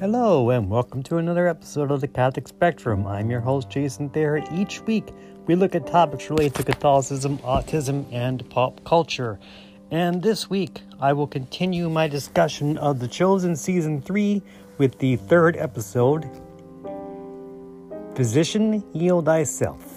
Hello, and welcome to another episode of the Catholic Spectrum. I'm your host, Jason Thayer. Each week, we look at topics related to Catholicism, autism, and pop culture. And this week, I will continue my discussion of The Chosen Season 3 with the third episode Physician, Heal Thyself.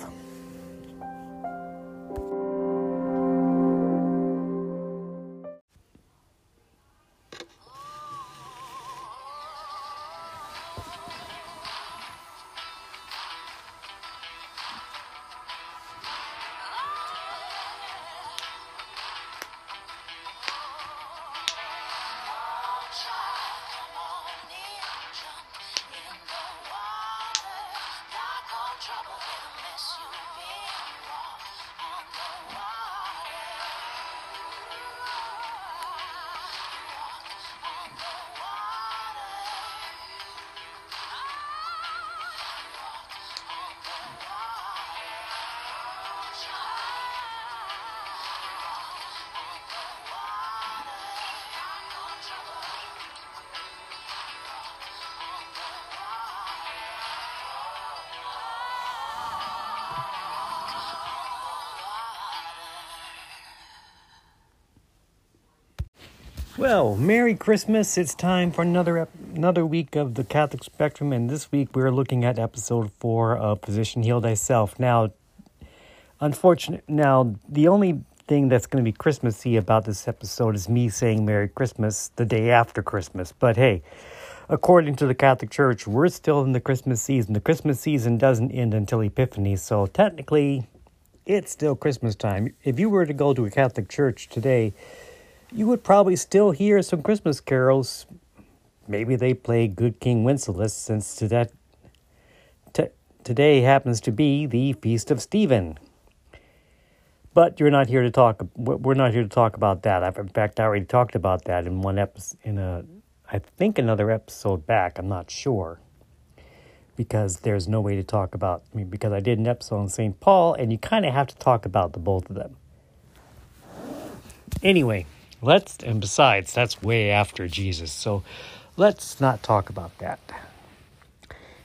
Bravo! Well, Merry Christmas. It's time for another ep- another week of the Catholic Spectrum and this week we're looking at episode 4 of Physician Heal Thyself. Now, unfortunate now the only thing that's going to be Christmassy about this episode is me saying Merry Christmas the day after Christmas. But hey, according to the Catholic Church, we're still in the Christmas season. The Christmas season doesn't end until Epiphany, so technically it's still Christmas time. If you were to go to a Catholic church today, you would probably still hear some Christmas carols. Maybe they play Good King Wenceslas since t- today happens to be the Feast of Stephen. But you're not here to talk. We're not here to talk about that. I've, in fact, I already talked about that in one episode. In a, I think another episode back. I'm not sure because there's no way to talk about. I mean, because I did an episode on St. Paul, and you kind of have to talk about the both of them. Anyway. Let's, and besides, that's way after Jesus. So let's not talk about that.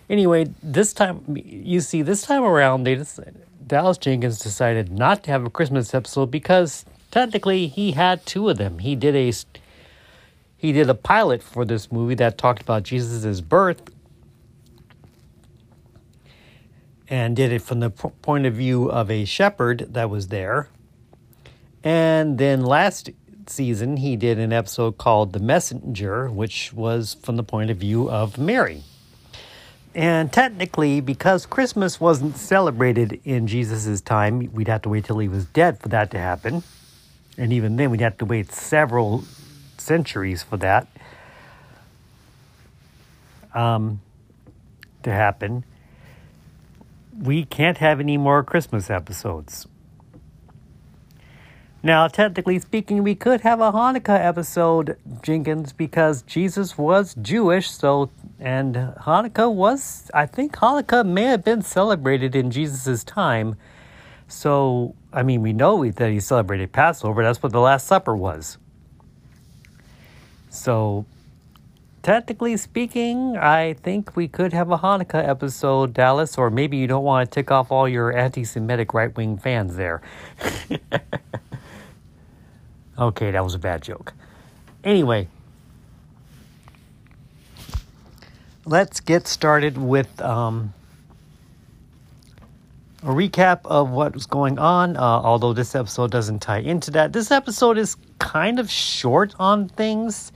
Anyway, this time, you see, this time around, they just, Dallas Jenkins decided not to have a Christmas episode because technically he had two of them. He did a he did a pilot for this movie that talked about Jesus' birth and did it from the point of view of a shepherd that was there. And then last season, he did an episode called The Messenger, which was from the point of view of Mary. And technically, because Christmas wasn't celebrated in Jesus' time, we'd have to wait till he was dead for that to happen. And even then, we'd have to wait several centuries for that um, to happen. We can't have any more Christmas episodes. Now, technically speaking, we could have a Hanukkah episode, Jenkins, because Jesus was Jewish, so, and Hanukkah was, I think Hanukkah may have been celebrated in Jesus' time. So, I mean, we know that he celebrated Passover. That's what the Last Supper was. So, technically speaking, I think we could have a Hanukkah episode, Dallas, or maybe you don't want to tick off all your anti Semitic right wing fans there. Okay, that was a bad joke. Anyway, let's get started with um, a recap of what was going on. Uh, although this episode doesn't tie into that, this episode is kind of short on things.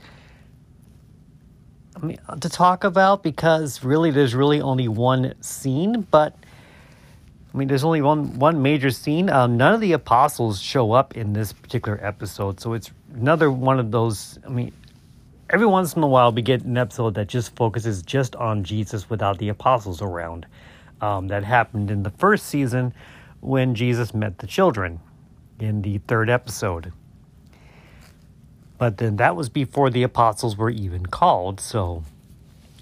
I mean, to talk about because really there's really only one scene, but I mean, there's only one one major scene. Um, none of the apostles show up in this particular episode, so it's another one of those. I mean, every once in a while we get an episode that just focuses just on Jesus without the apostles around. Um, that happened in the first season when Jesus met the children in the third episode. But then that was before the apostles were even called, so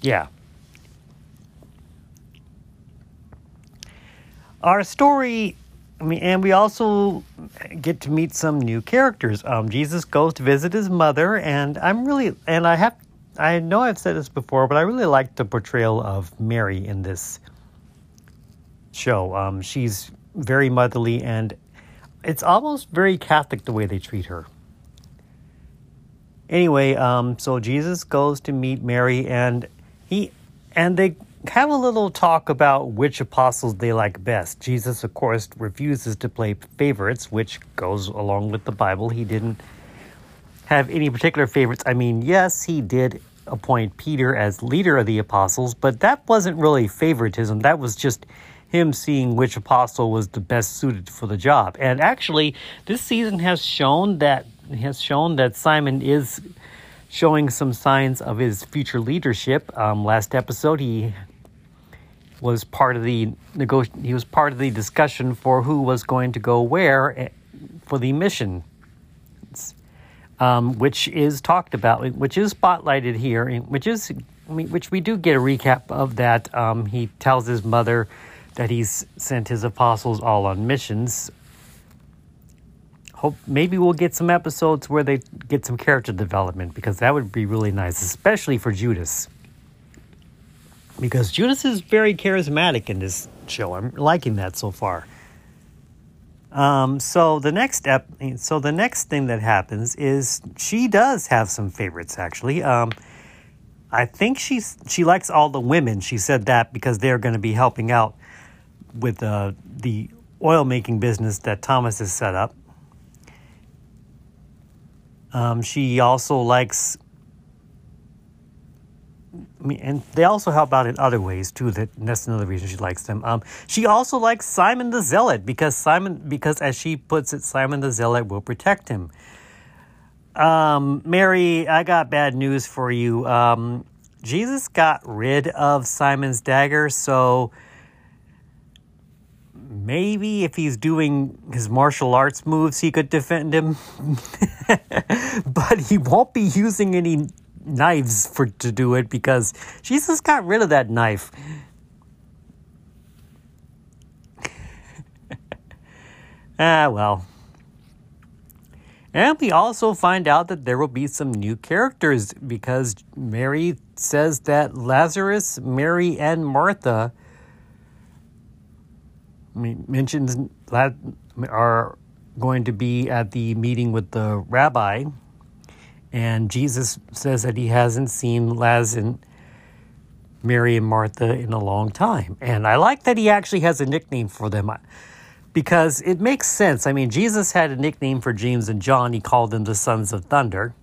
yeah. Our story I mean, and we also get to meet some new characters. Um, Jesus goes to visit his mother, and I'm really, and I have, I know I've said this before, but I really like the portrayal of Mary in this show. Um, she's very motherly, and it's almost very Catholic the way they treat her. Anyway, um, so Jesus goes to meet Mary, and he, and they have a little talk about which apostles they like best. Jesus, of course, refuses to play favorites, which goes along with the Bible. He didn't have any particular favorites. I mean, yes, he did appoint Peter as leader of the apostles, but that wasn't really favoritism. That was just him seeing which apostle was the best suited for the job. And actually, this season has shown that has shown that Simon is showing some signs of his future leadership. Um, last episode, he was part of the nego- he was part of the discussion for who was going to go where eh, for the mission, um, which is talked about, which is spotlighted here, which is which we do get a recap of that. Um, he tells his mother that he's sent his apostles all on missions. Hope maybe we'll get some episodes where they get some character development because that would be really nice, especially for Judas because Judas is very charismatic in this show. I'm liking that so far. Um, so the next ep- so the next thing that happens is she does have some favorites actually. Um, I think she's she likes all the women. She said that because they're going to be helping out with uh, the oil making business that Thomas has set up. Um, she also likes I mean, and they also help out in other ways too. That that's another reason she likes them. Um, she also likes Simon the Zealot because Simon, because as she puts it, Simon the Zealot will protect him. Um, Mary, I got bad news for you. Um, Jesus got rid of Simon's dagger, so maybe if he's doing his martial arts moves, he could defend him. but he won't be using any knives for to do it because Jesus got rid of that knife. ah, well. And we also find out that there will be some new characters because Mary says that Lazarus, Mary, and Martha mentions that are going to be at the meeting with the rabbi and Jesus says that he hasn't seen Laz and Mary and Martha in a long time. And I like that he actually has a nickname for them because it makes sense. I mean, Jesus had a nickname for James and John, he called them the sons of thunder.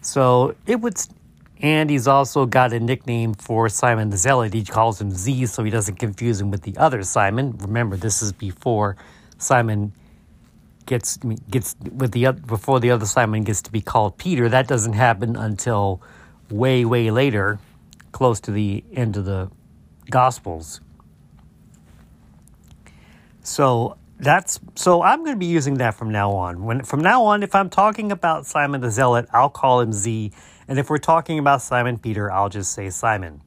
So it would, and he's also got a nickname for Simon the Zealot. He calls him Z so he doesn't confuse him with the other Simon. Remember, this is before Simon gets gets with the before the other Simon gets to be called Peter. That doesn't happen until way way later, close to the end of the Gospels. So that's so I'm going to be using that from now on. When from now on, if I'm talking about Simon the Zealot, I'll call him Z, and if we're talking about Simon Peter, I'll just say Simon.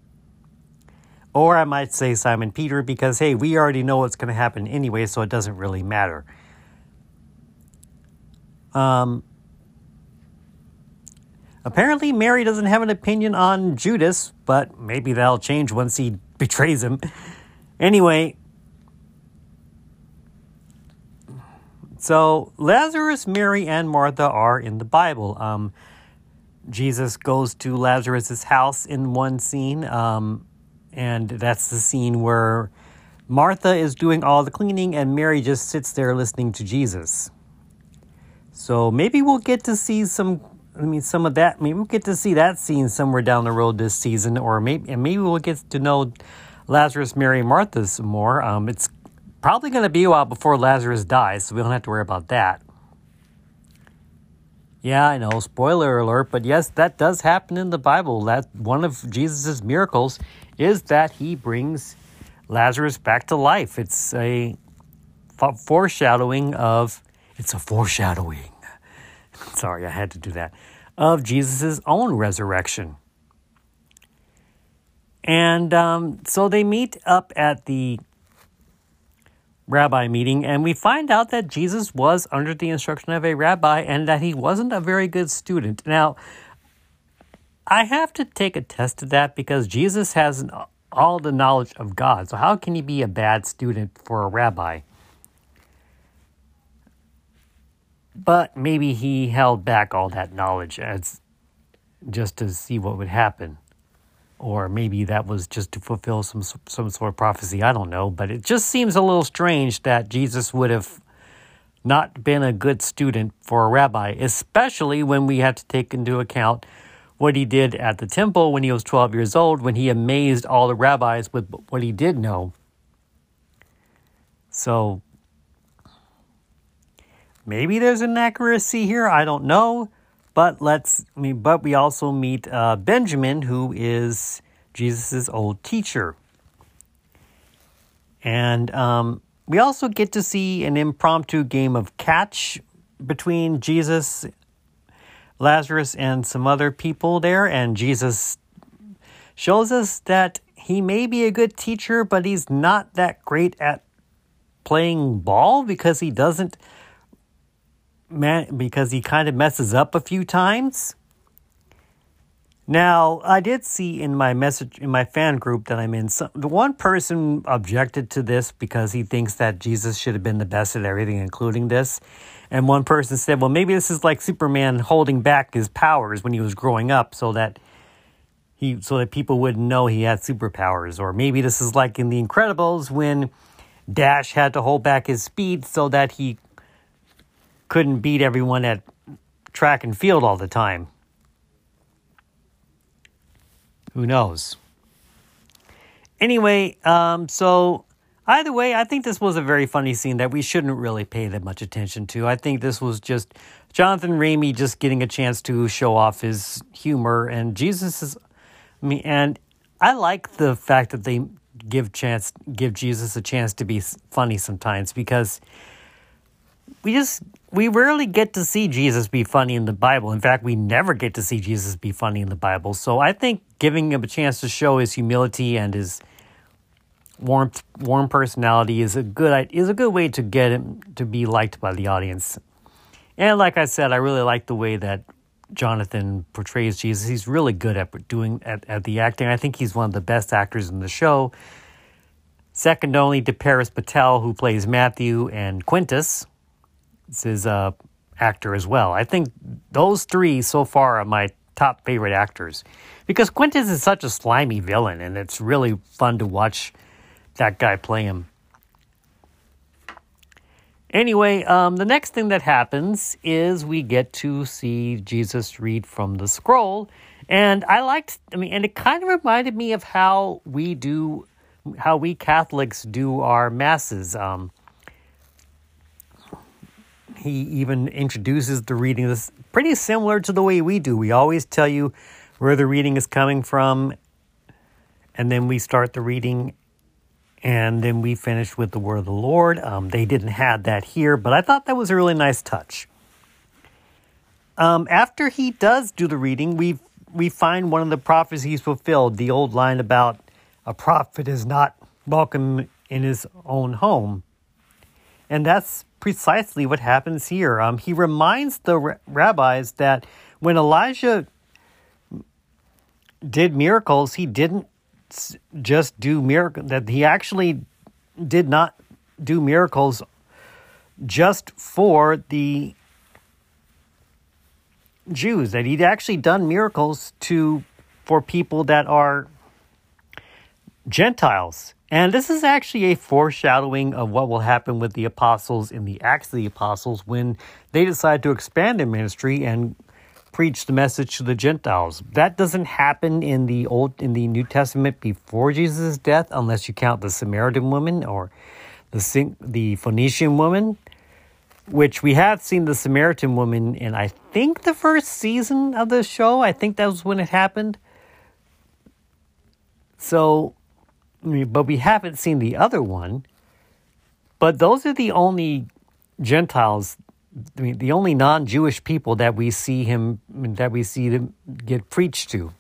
Or I might say Simon Peter because hey, we already know what's going to happen anyway, so it doesn't really matter. Um, apparently, Mary doesn't have an opinion on Judas, but maybe that'll change once he betrays him. Anyway, so Lazarus, Mary, and Martha are in the Bible. Um, Jesus goes to Lazarus's house in one scene, um, and that's the scene where Martha is doing all the cleaning and Mary just sits there listening to Jesus. So maybe we'll get to see some. I mean, some of that. Maybe we'll get to see that scene somewhere down the road this season, or maybe and maybe we'll get to know Lazarus, Mary, Martha some more. Um, it's probably going to be a while before Lazarus dies, so we don't have to worry about that. Yeah, I know. Spoiler alert, but yes, that does happen in the Bible. That one of Jesus' miracles is that he brings Lazarus back to life. It's a foreshadowing of it's a foreshadowing sorry, I had to do that, of Jesus' own resurrection. And um, so they meet up at the rabbi meeting, and we find out that Jesus was under the instruction of a rabbi and that he wasn't a very good student. Now, I have to take a test of that because Jesus has all the knowledge of God. So, how can he be a bad student for a rabbi? But maybe he held back all that knowledge as just to see what would happen or maybe that was just to fulfill some some sort of prophecy. I don't know, but it just seems a little strange that Jesus would have not been a good student for a rabbi, especially when we have to take into account what he did at the temple when he was 12 years old, when he amazed all the rabbis with what he did know. So maybe there's an accuracy here. I don't know. But let's, but we also meet uh, Benjamin, who is Jesus' old teacher. And um, we also get to see an impromptu game of catch between Jesus, Lazarus, and some other people there. And Jesus shows us that he may be a good teacher, but he's not that great at playing ball because he doesn't man, because he kind of messes up a few times. Now, I did see in my message in my fan group that I'm in, some, the one person objected to this because he thinks that Jesus should have been the best at everything, including this. And one person said, "Well, maybe this is like Superman holding back his powers when he was growing up, so that he so that people wouldn't know he had superpowers, or maybe this is like in The Incredibles when Dash had to hold back his speed so that he couldn't beat everyone at track and field all the time. Who knows? Anyway, um, so either way, I think this was a very funny scene that we shouldn't really pay that much attention to. I think this was just Jonathan Roumie just getting a chance to show off his humor, and Jesus is, I mean, and I like the fact that they give chance give Jesus a chance to be funny sometimes because we just we rarely get to see Jesus be funny in the Bible. In fact, we never get to see Jesus be funny in the Bible. So I think giving him a chance to show his humility and his warm warm personality is a good is a good way to get him to be liked by the audience. And like I said, I really like the way that Jonathan portrays Jesus. He's really good at doing at, at the acting. I think he's one of the best actors in the show. Second only to Paras Patel, who plays Matthew and Quintus his uh, actor as well. I think those three so far are my top favorite actors because Quintus is such a slimy villain, and it's really fun to watch that guy play him. Anyway, um, the next thing that happens is we get to see Jesus read from the scroll. And I liked, I mean, and it kind of reminded me of how we do, how we Catholics do our masses. Um, he even introduces the reading this pretty similar to the way we do. We always tell you where the reading is coming from, and then we start the reading, and then we finish with the word of the Lord. Um, they didn't have that here, but I thought that was a really nice touch. Um, after he does do the reading, we we find one of the prophecies fulfilled. The old line about a prophet is not welcome in his own home, and that's precisely what happens here. Um, he reminds the rabbis that when Elijah did miracles, he didn't just do miracle that he actually did not do miracles just for the Jews that he'd actually done miracles to for people that are Gentiles and this is actually a foreshadowing of what will happen with the apostles in the Acts of the Apostles when they decide to expand their ministry and preach the message to the Gentiles. That doesn't happen in the old in the New Testament before Jesus' death, unless you count the Samaritan woman or the the Phoenician woman, which we have seen the Samaritan woman in I think the first season of the show. I think that was when it happened. So but we haven't seen the other one. But those are the only Gentiles, I mean, the only non-Jewish people that we see him that we see them get preached to.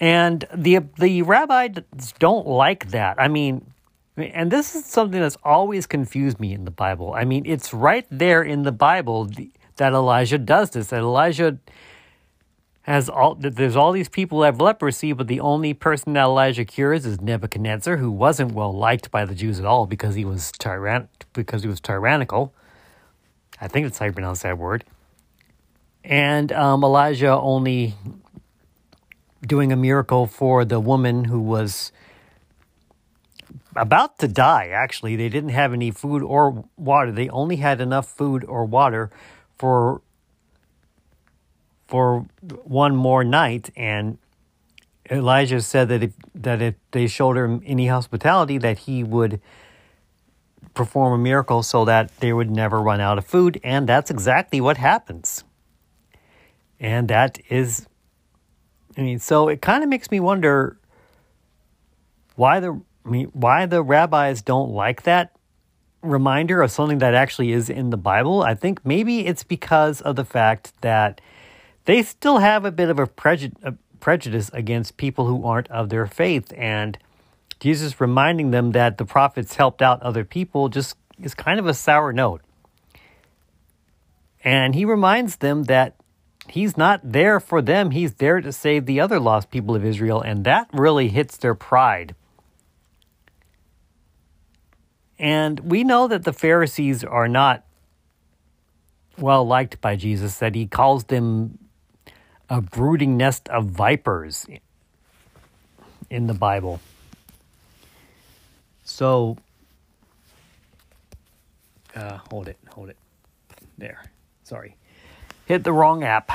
And the the rabbis don't like that. I mean, And this is something that's always confused me in the Bible. I mean, it's right there in the Bible that Elijah does this. That Elijah has all there's all these people that have leprosy, but the only person that Elijah cures is Nebuchadnezzar, who wasn't well liked by the Jews at all because he was tyran because he was tyrannical. I think that's how you pronounce that word. And um, Elijah only doing a miracle for the woman who was about to die, actually. They didn't have any food or water. They only had enough food or water for for one more night and Elijah said that if that if they showed him any hospitality that he would perform a miracle so that they would never run out of food and that's exactly what happens. And that is I mean so it kind of makes me wonder why the I mean, why the rabbis don't like that reminder of something that actually is in the Bible. I think maybe it's because of the fact that they still have a bit of a, a prejudice against people who aren't of their faith. And Jesus reminding them that the prophets helped out other people just is kind of a sour note. And he reminds them that he's not there for them, he's there to save the other lost people of Israel. And that really hits their pride and we know that the Pharisees are not well liked by Jesus, that he calls them a brooding nest of vipers in the Bible. So, uh, hold it, hold it. There. Sorry. Hit the wrong app.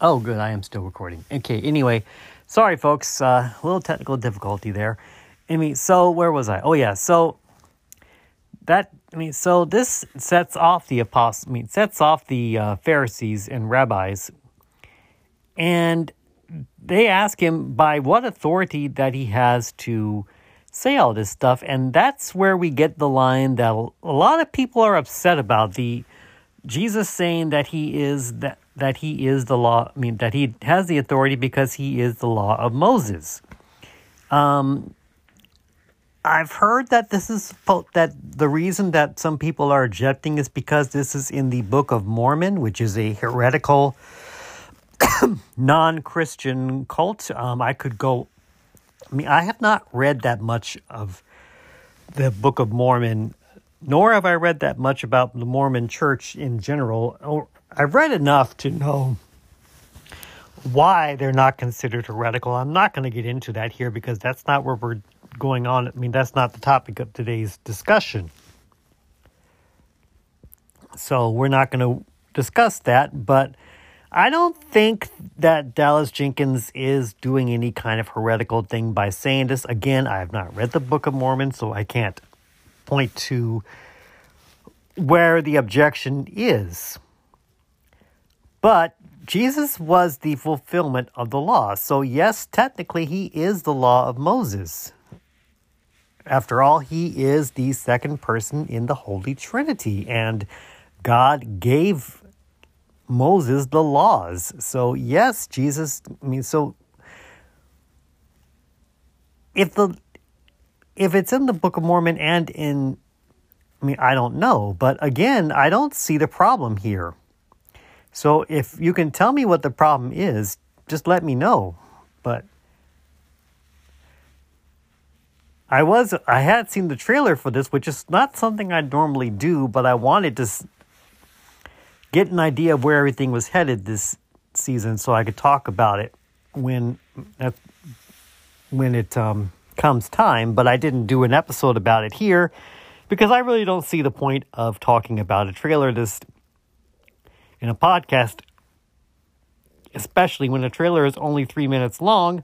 Oh, good. I am still recording. Okay, anyway, sorry, folks. Uh, a little technical difficulty there. I mean, so where was I? Oh yeah, so that I mean, so this sets off the apostles. I mean, sets off the uh, Pharisees and rabbis, and they ask him by what authority that he has to say all this stuff, and that's where we get the line that a lot of people are upset about the Jesus saying that he is that that he is the law. I mean, that he has the authority because he is the law of Moses. Um, I've heard that this is that the reason that some people are objecting is because this is in the Book of Mormon, which is a heretical, non-Christian cult. Um, I could go. I mean, I have not read that much of the Book of Mormon, nor have I read that much about the Mormon Church in general. I've read enough to know why they're not considered heretical. I'm not going to get into that here because that's not where we're going on. I mean, that's not the topic of today's discussion. So we're not going to discuss that, but I don't think that Dallas Jenkins is doing any kind of heretical thing by saying this. Again, I have not read the Book of Mormon, so I can't point to where the objection is. But Jesus was the fulfillment of the law. So, yes, technically, he is the law of Moses. After all, he is the second person in the Holy Trinity, and God gave Moses the laws. So, yes, Jesus, I mean, so if the if it's in the Book of Mormon and in I mean, I don't know, but again, I don't see the problem here. So if you can tell me what the problem is, just let me know. But I was I had seen the trailer for this, which is not something I'd normally do, but I wanted to get an idea of where everything was headed this season, so I could talk about it when when it um, comes time. But I didn't do an episode about it here because I really don't see the point of talking about a trailer this in a podcast, especially when a trailer is only three minutes long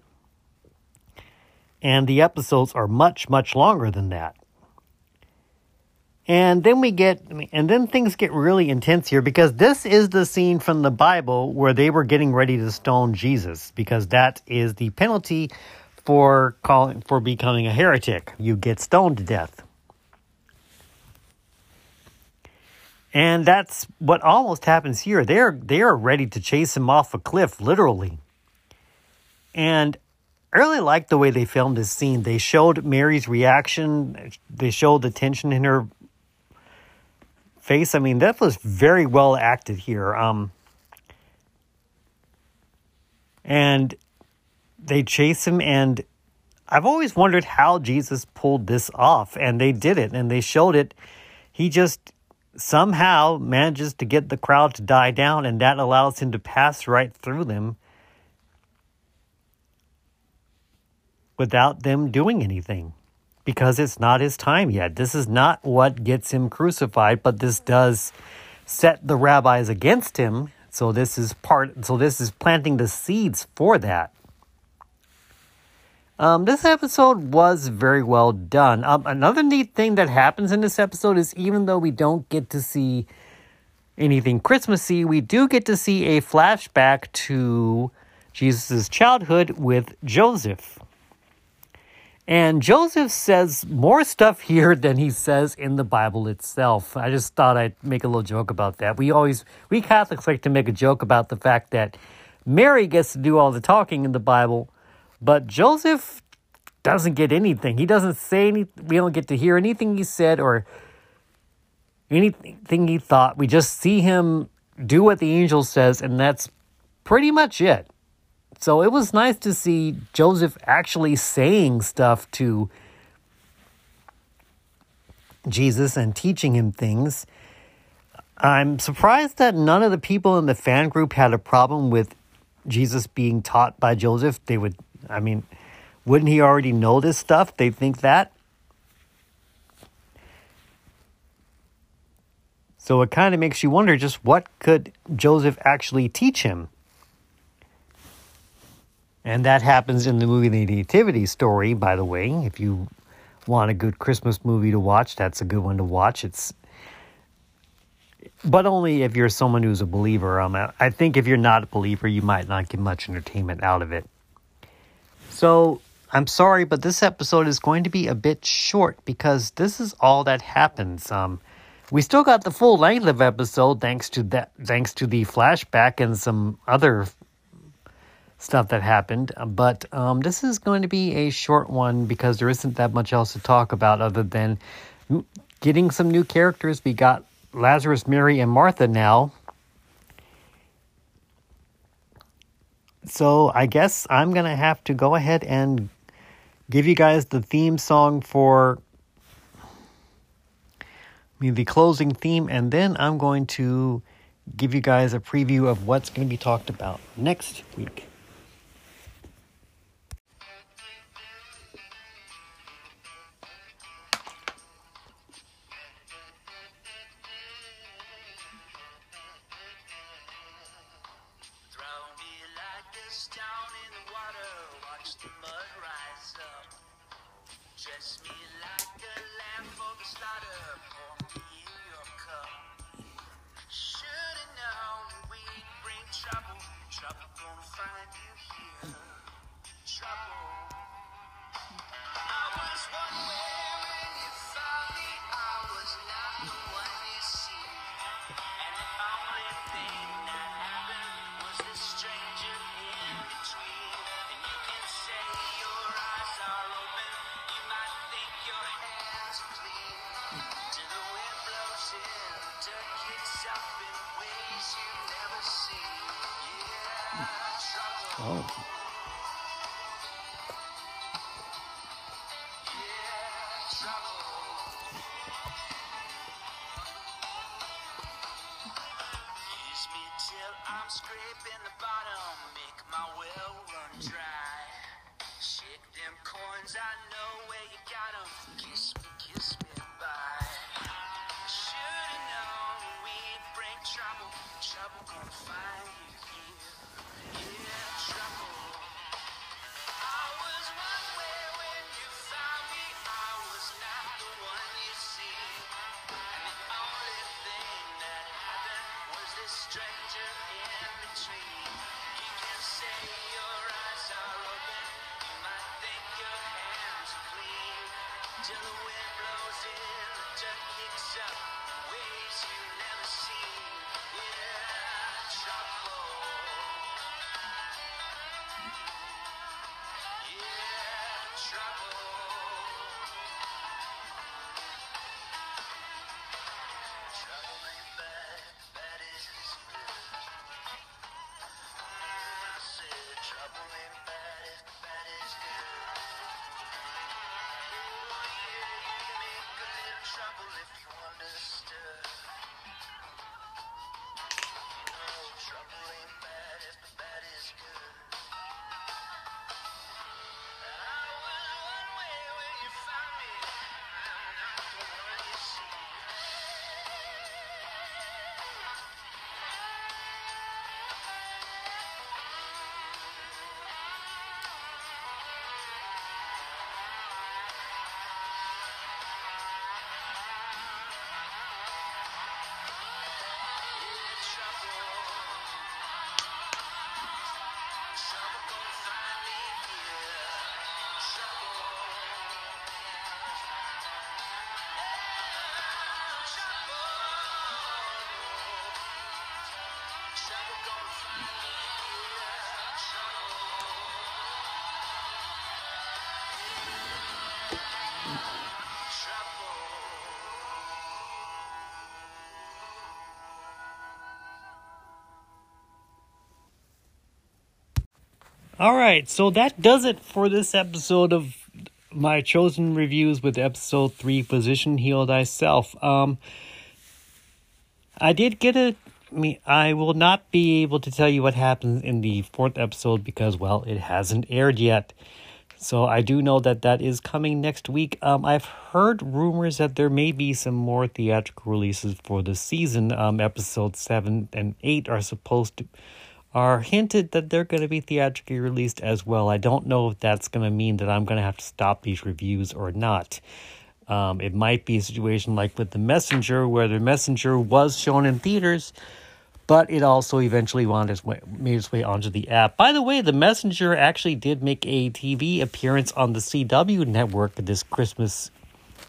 and the episodes are much, much longer than that. And then we get, and then things get really intense here because this is the scene from the Bible where they were getting ready to stone Jesus because that is the penalty for calling for becoming a heretic. You get stoned to death. And that's what almost happens here. They're they are ready to chase him off a cliff, literally. And I really liked the way they filmed this scene. They showed Mary's reaction. They showed the tension in her face. I mean, that was very well acted here. Um, and they chase him, and I've always wondered how Jesus pulled this off, and they did it, and they showed it. He just somehow manages to get the crowd to die down, and that allows him to pass right through them without them doing anything because it's not his time yet. This is not what gets him crucified, but this does set the rabbis against him. So this is part so this is planting the seeds for that. Um, this episode was very well done. Um, another neat thing that happens in this episode is even though we don't get to see anything Christmassy, we do get to see a flashback to Jesus' childhood with Joseph. And Joseph says more stuff here than he says in the Bible itself. I just thought I'd make a little joke about that. We always, we Catholics like to make a joke about the fact that Mary gets to do all the talking in the Bible, but Joseph doesn't get anything. He doesn't say anything. We don't get to hear anything he said or anything he thought. We just see him do what the angel says, and that's pretty much it. So it was nice to see Joseph actually saying stuff to Jesus and teaching him things. I'm surprised that none of the people in the fan group had a problem with Jesus being taught by Joseph. They would, I mean, wouldn't he already know this stuff? They think that. So it kind of makes you wonder just what could Joseph actually teach him? And that happens in the movie The Nativity Story, by the way. If you want a good Christmas movie to watch, that's a good one to watch. It's but only if you're someone who's a believer. Um, I think if you're not a believer, you might not get much entertainment out of it. So I'm sorry, but this episode is going to be a bit short because this is all that happens. Um, we still got the full length of episode thanks to that, thanks to the flashback and some other stuff that happened. But um, this is going to be a short one because there isn't that much else to talk about other than getting some new characters. We got Lazarus, Mary, and Martha now. So I guess I'm going to have to go ahead and give you guys the theme song for I mean, the closing theme, and then I'm going to give you guys a preview of what's going to be talked about next week. scraping the bottom. trouble if you understood. All right, so that does it for this episode of my chosen reviews with episode three, Physician Heal Thyself. Um, I did get a. I mean, I will not be able to tell you what happens in the fourth episode because, well, it hasn't aired yet. So I do know that that is coming next week. Um, I've heard rumors that there may be some more theatrical releases for the season. Um, episode seven and eight are supposed to are hinted that they're going to be theatrically released as well. I don't know if that's going to mean that I'm going to have to stop these reviews or not. Um, it might be a situation like with The Messenger, where The Messenger was shown in theaters, but it also eventually wound its way, made its way onto the app. By the way, The Messenger actually did make a TV appearance on the CW network this Christmas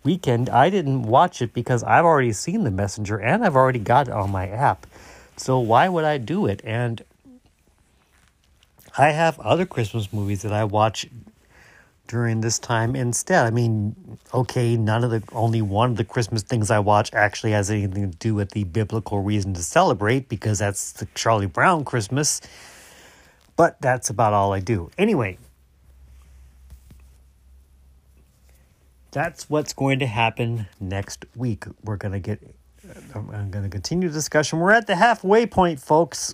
weekend. I didn't watch it because I've already seen The Messenger and I've already got it on my app. So why would I do it? And I have other Christmas movies that I watch during this time instead. I mean, okay, none of the only one of the Christmas things I watch actually has anything to do with the biblical reason to celebrate because that's the Charlie Brown Christmas. But that's about all I do. Anyway, that's what's going to happen next week. We're going to get I'm going to continue the discussion. We're at the halfway point, folks.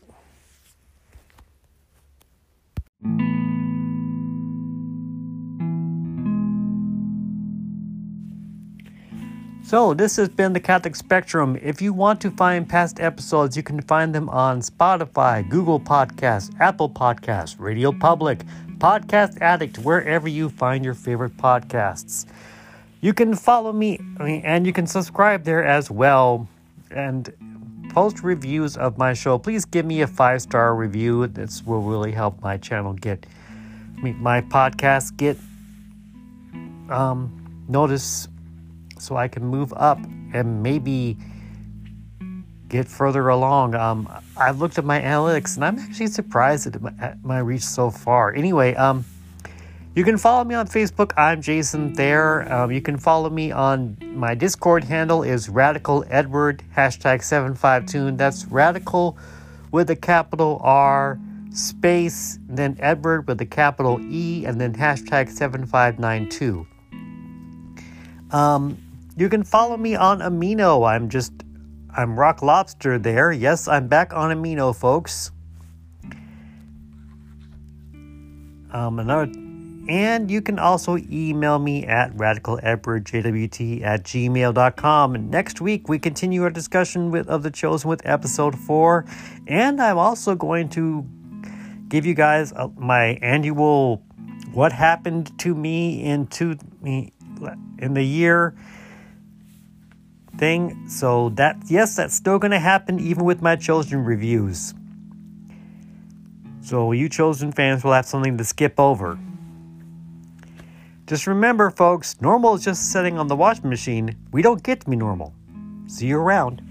So, this has been the Catholic Spectrum. If you want to find past episodes, you can find them on Spotify, Google Podcasts, Apple Podcasts, Radio Public, Podcast Addict, wherever you find your favorite podcasts. You can follow me and you can subscribe there as well. And post reviews of my show, please give me a five star review. This will really help my channel get my podcast get um, notice so I can move up and maybe get further along. Um, I've looked at my analytics and I'm actually surprised at my, at my reach so far. Anyway, um, you can follow me on Facebook. I'm Jason there. Um, you can follow me on my Discord handle is Radical Edward hashtag 752. That's Radical with a capital R space then Edward with a capital E and then hashtag 7592. Um, you can follow me on Amino. I'm just I'm Rock Lobster there. Yes, I'm back on Amino, folks. Um, another and you can also email me at radicaledwardjwt at gmail.com. Next week, we continue our discussion with, of The Chosen with episode 4. And I'm also going to give you guys a, my annual What Happened to Me in, two, in the year thing. So, that, yes, that's still going to happen even with my Chosen reviews. So, you Chosen fans will have something to skip over. Just remember, folks, normal is just setting on the washing machine. We don't get to be normal. See you around.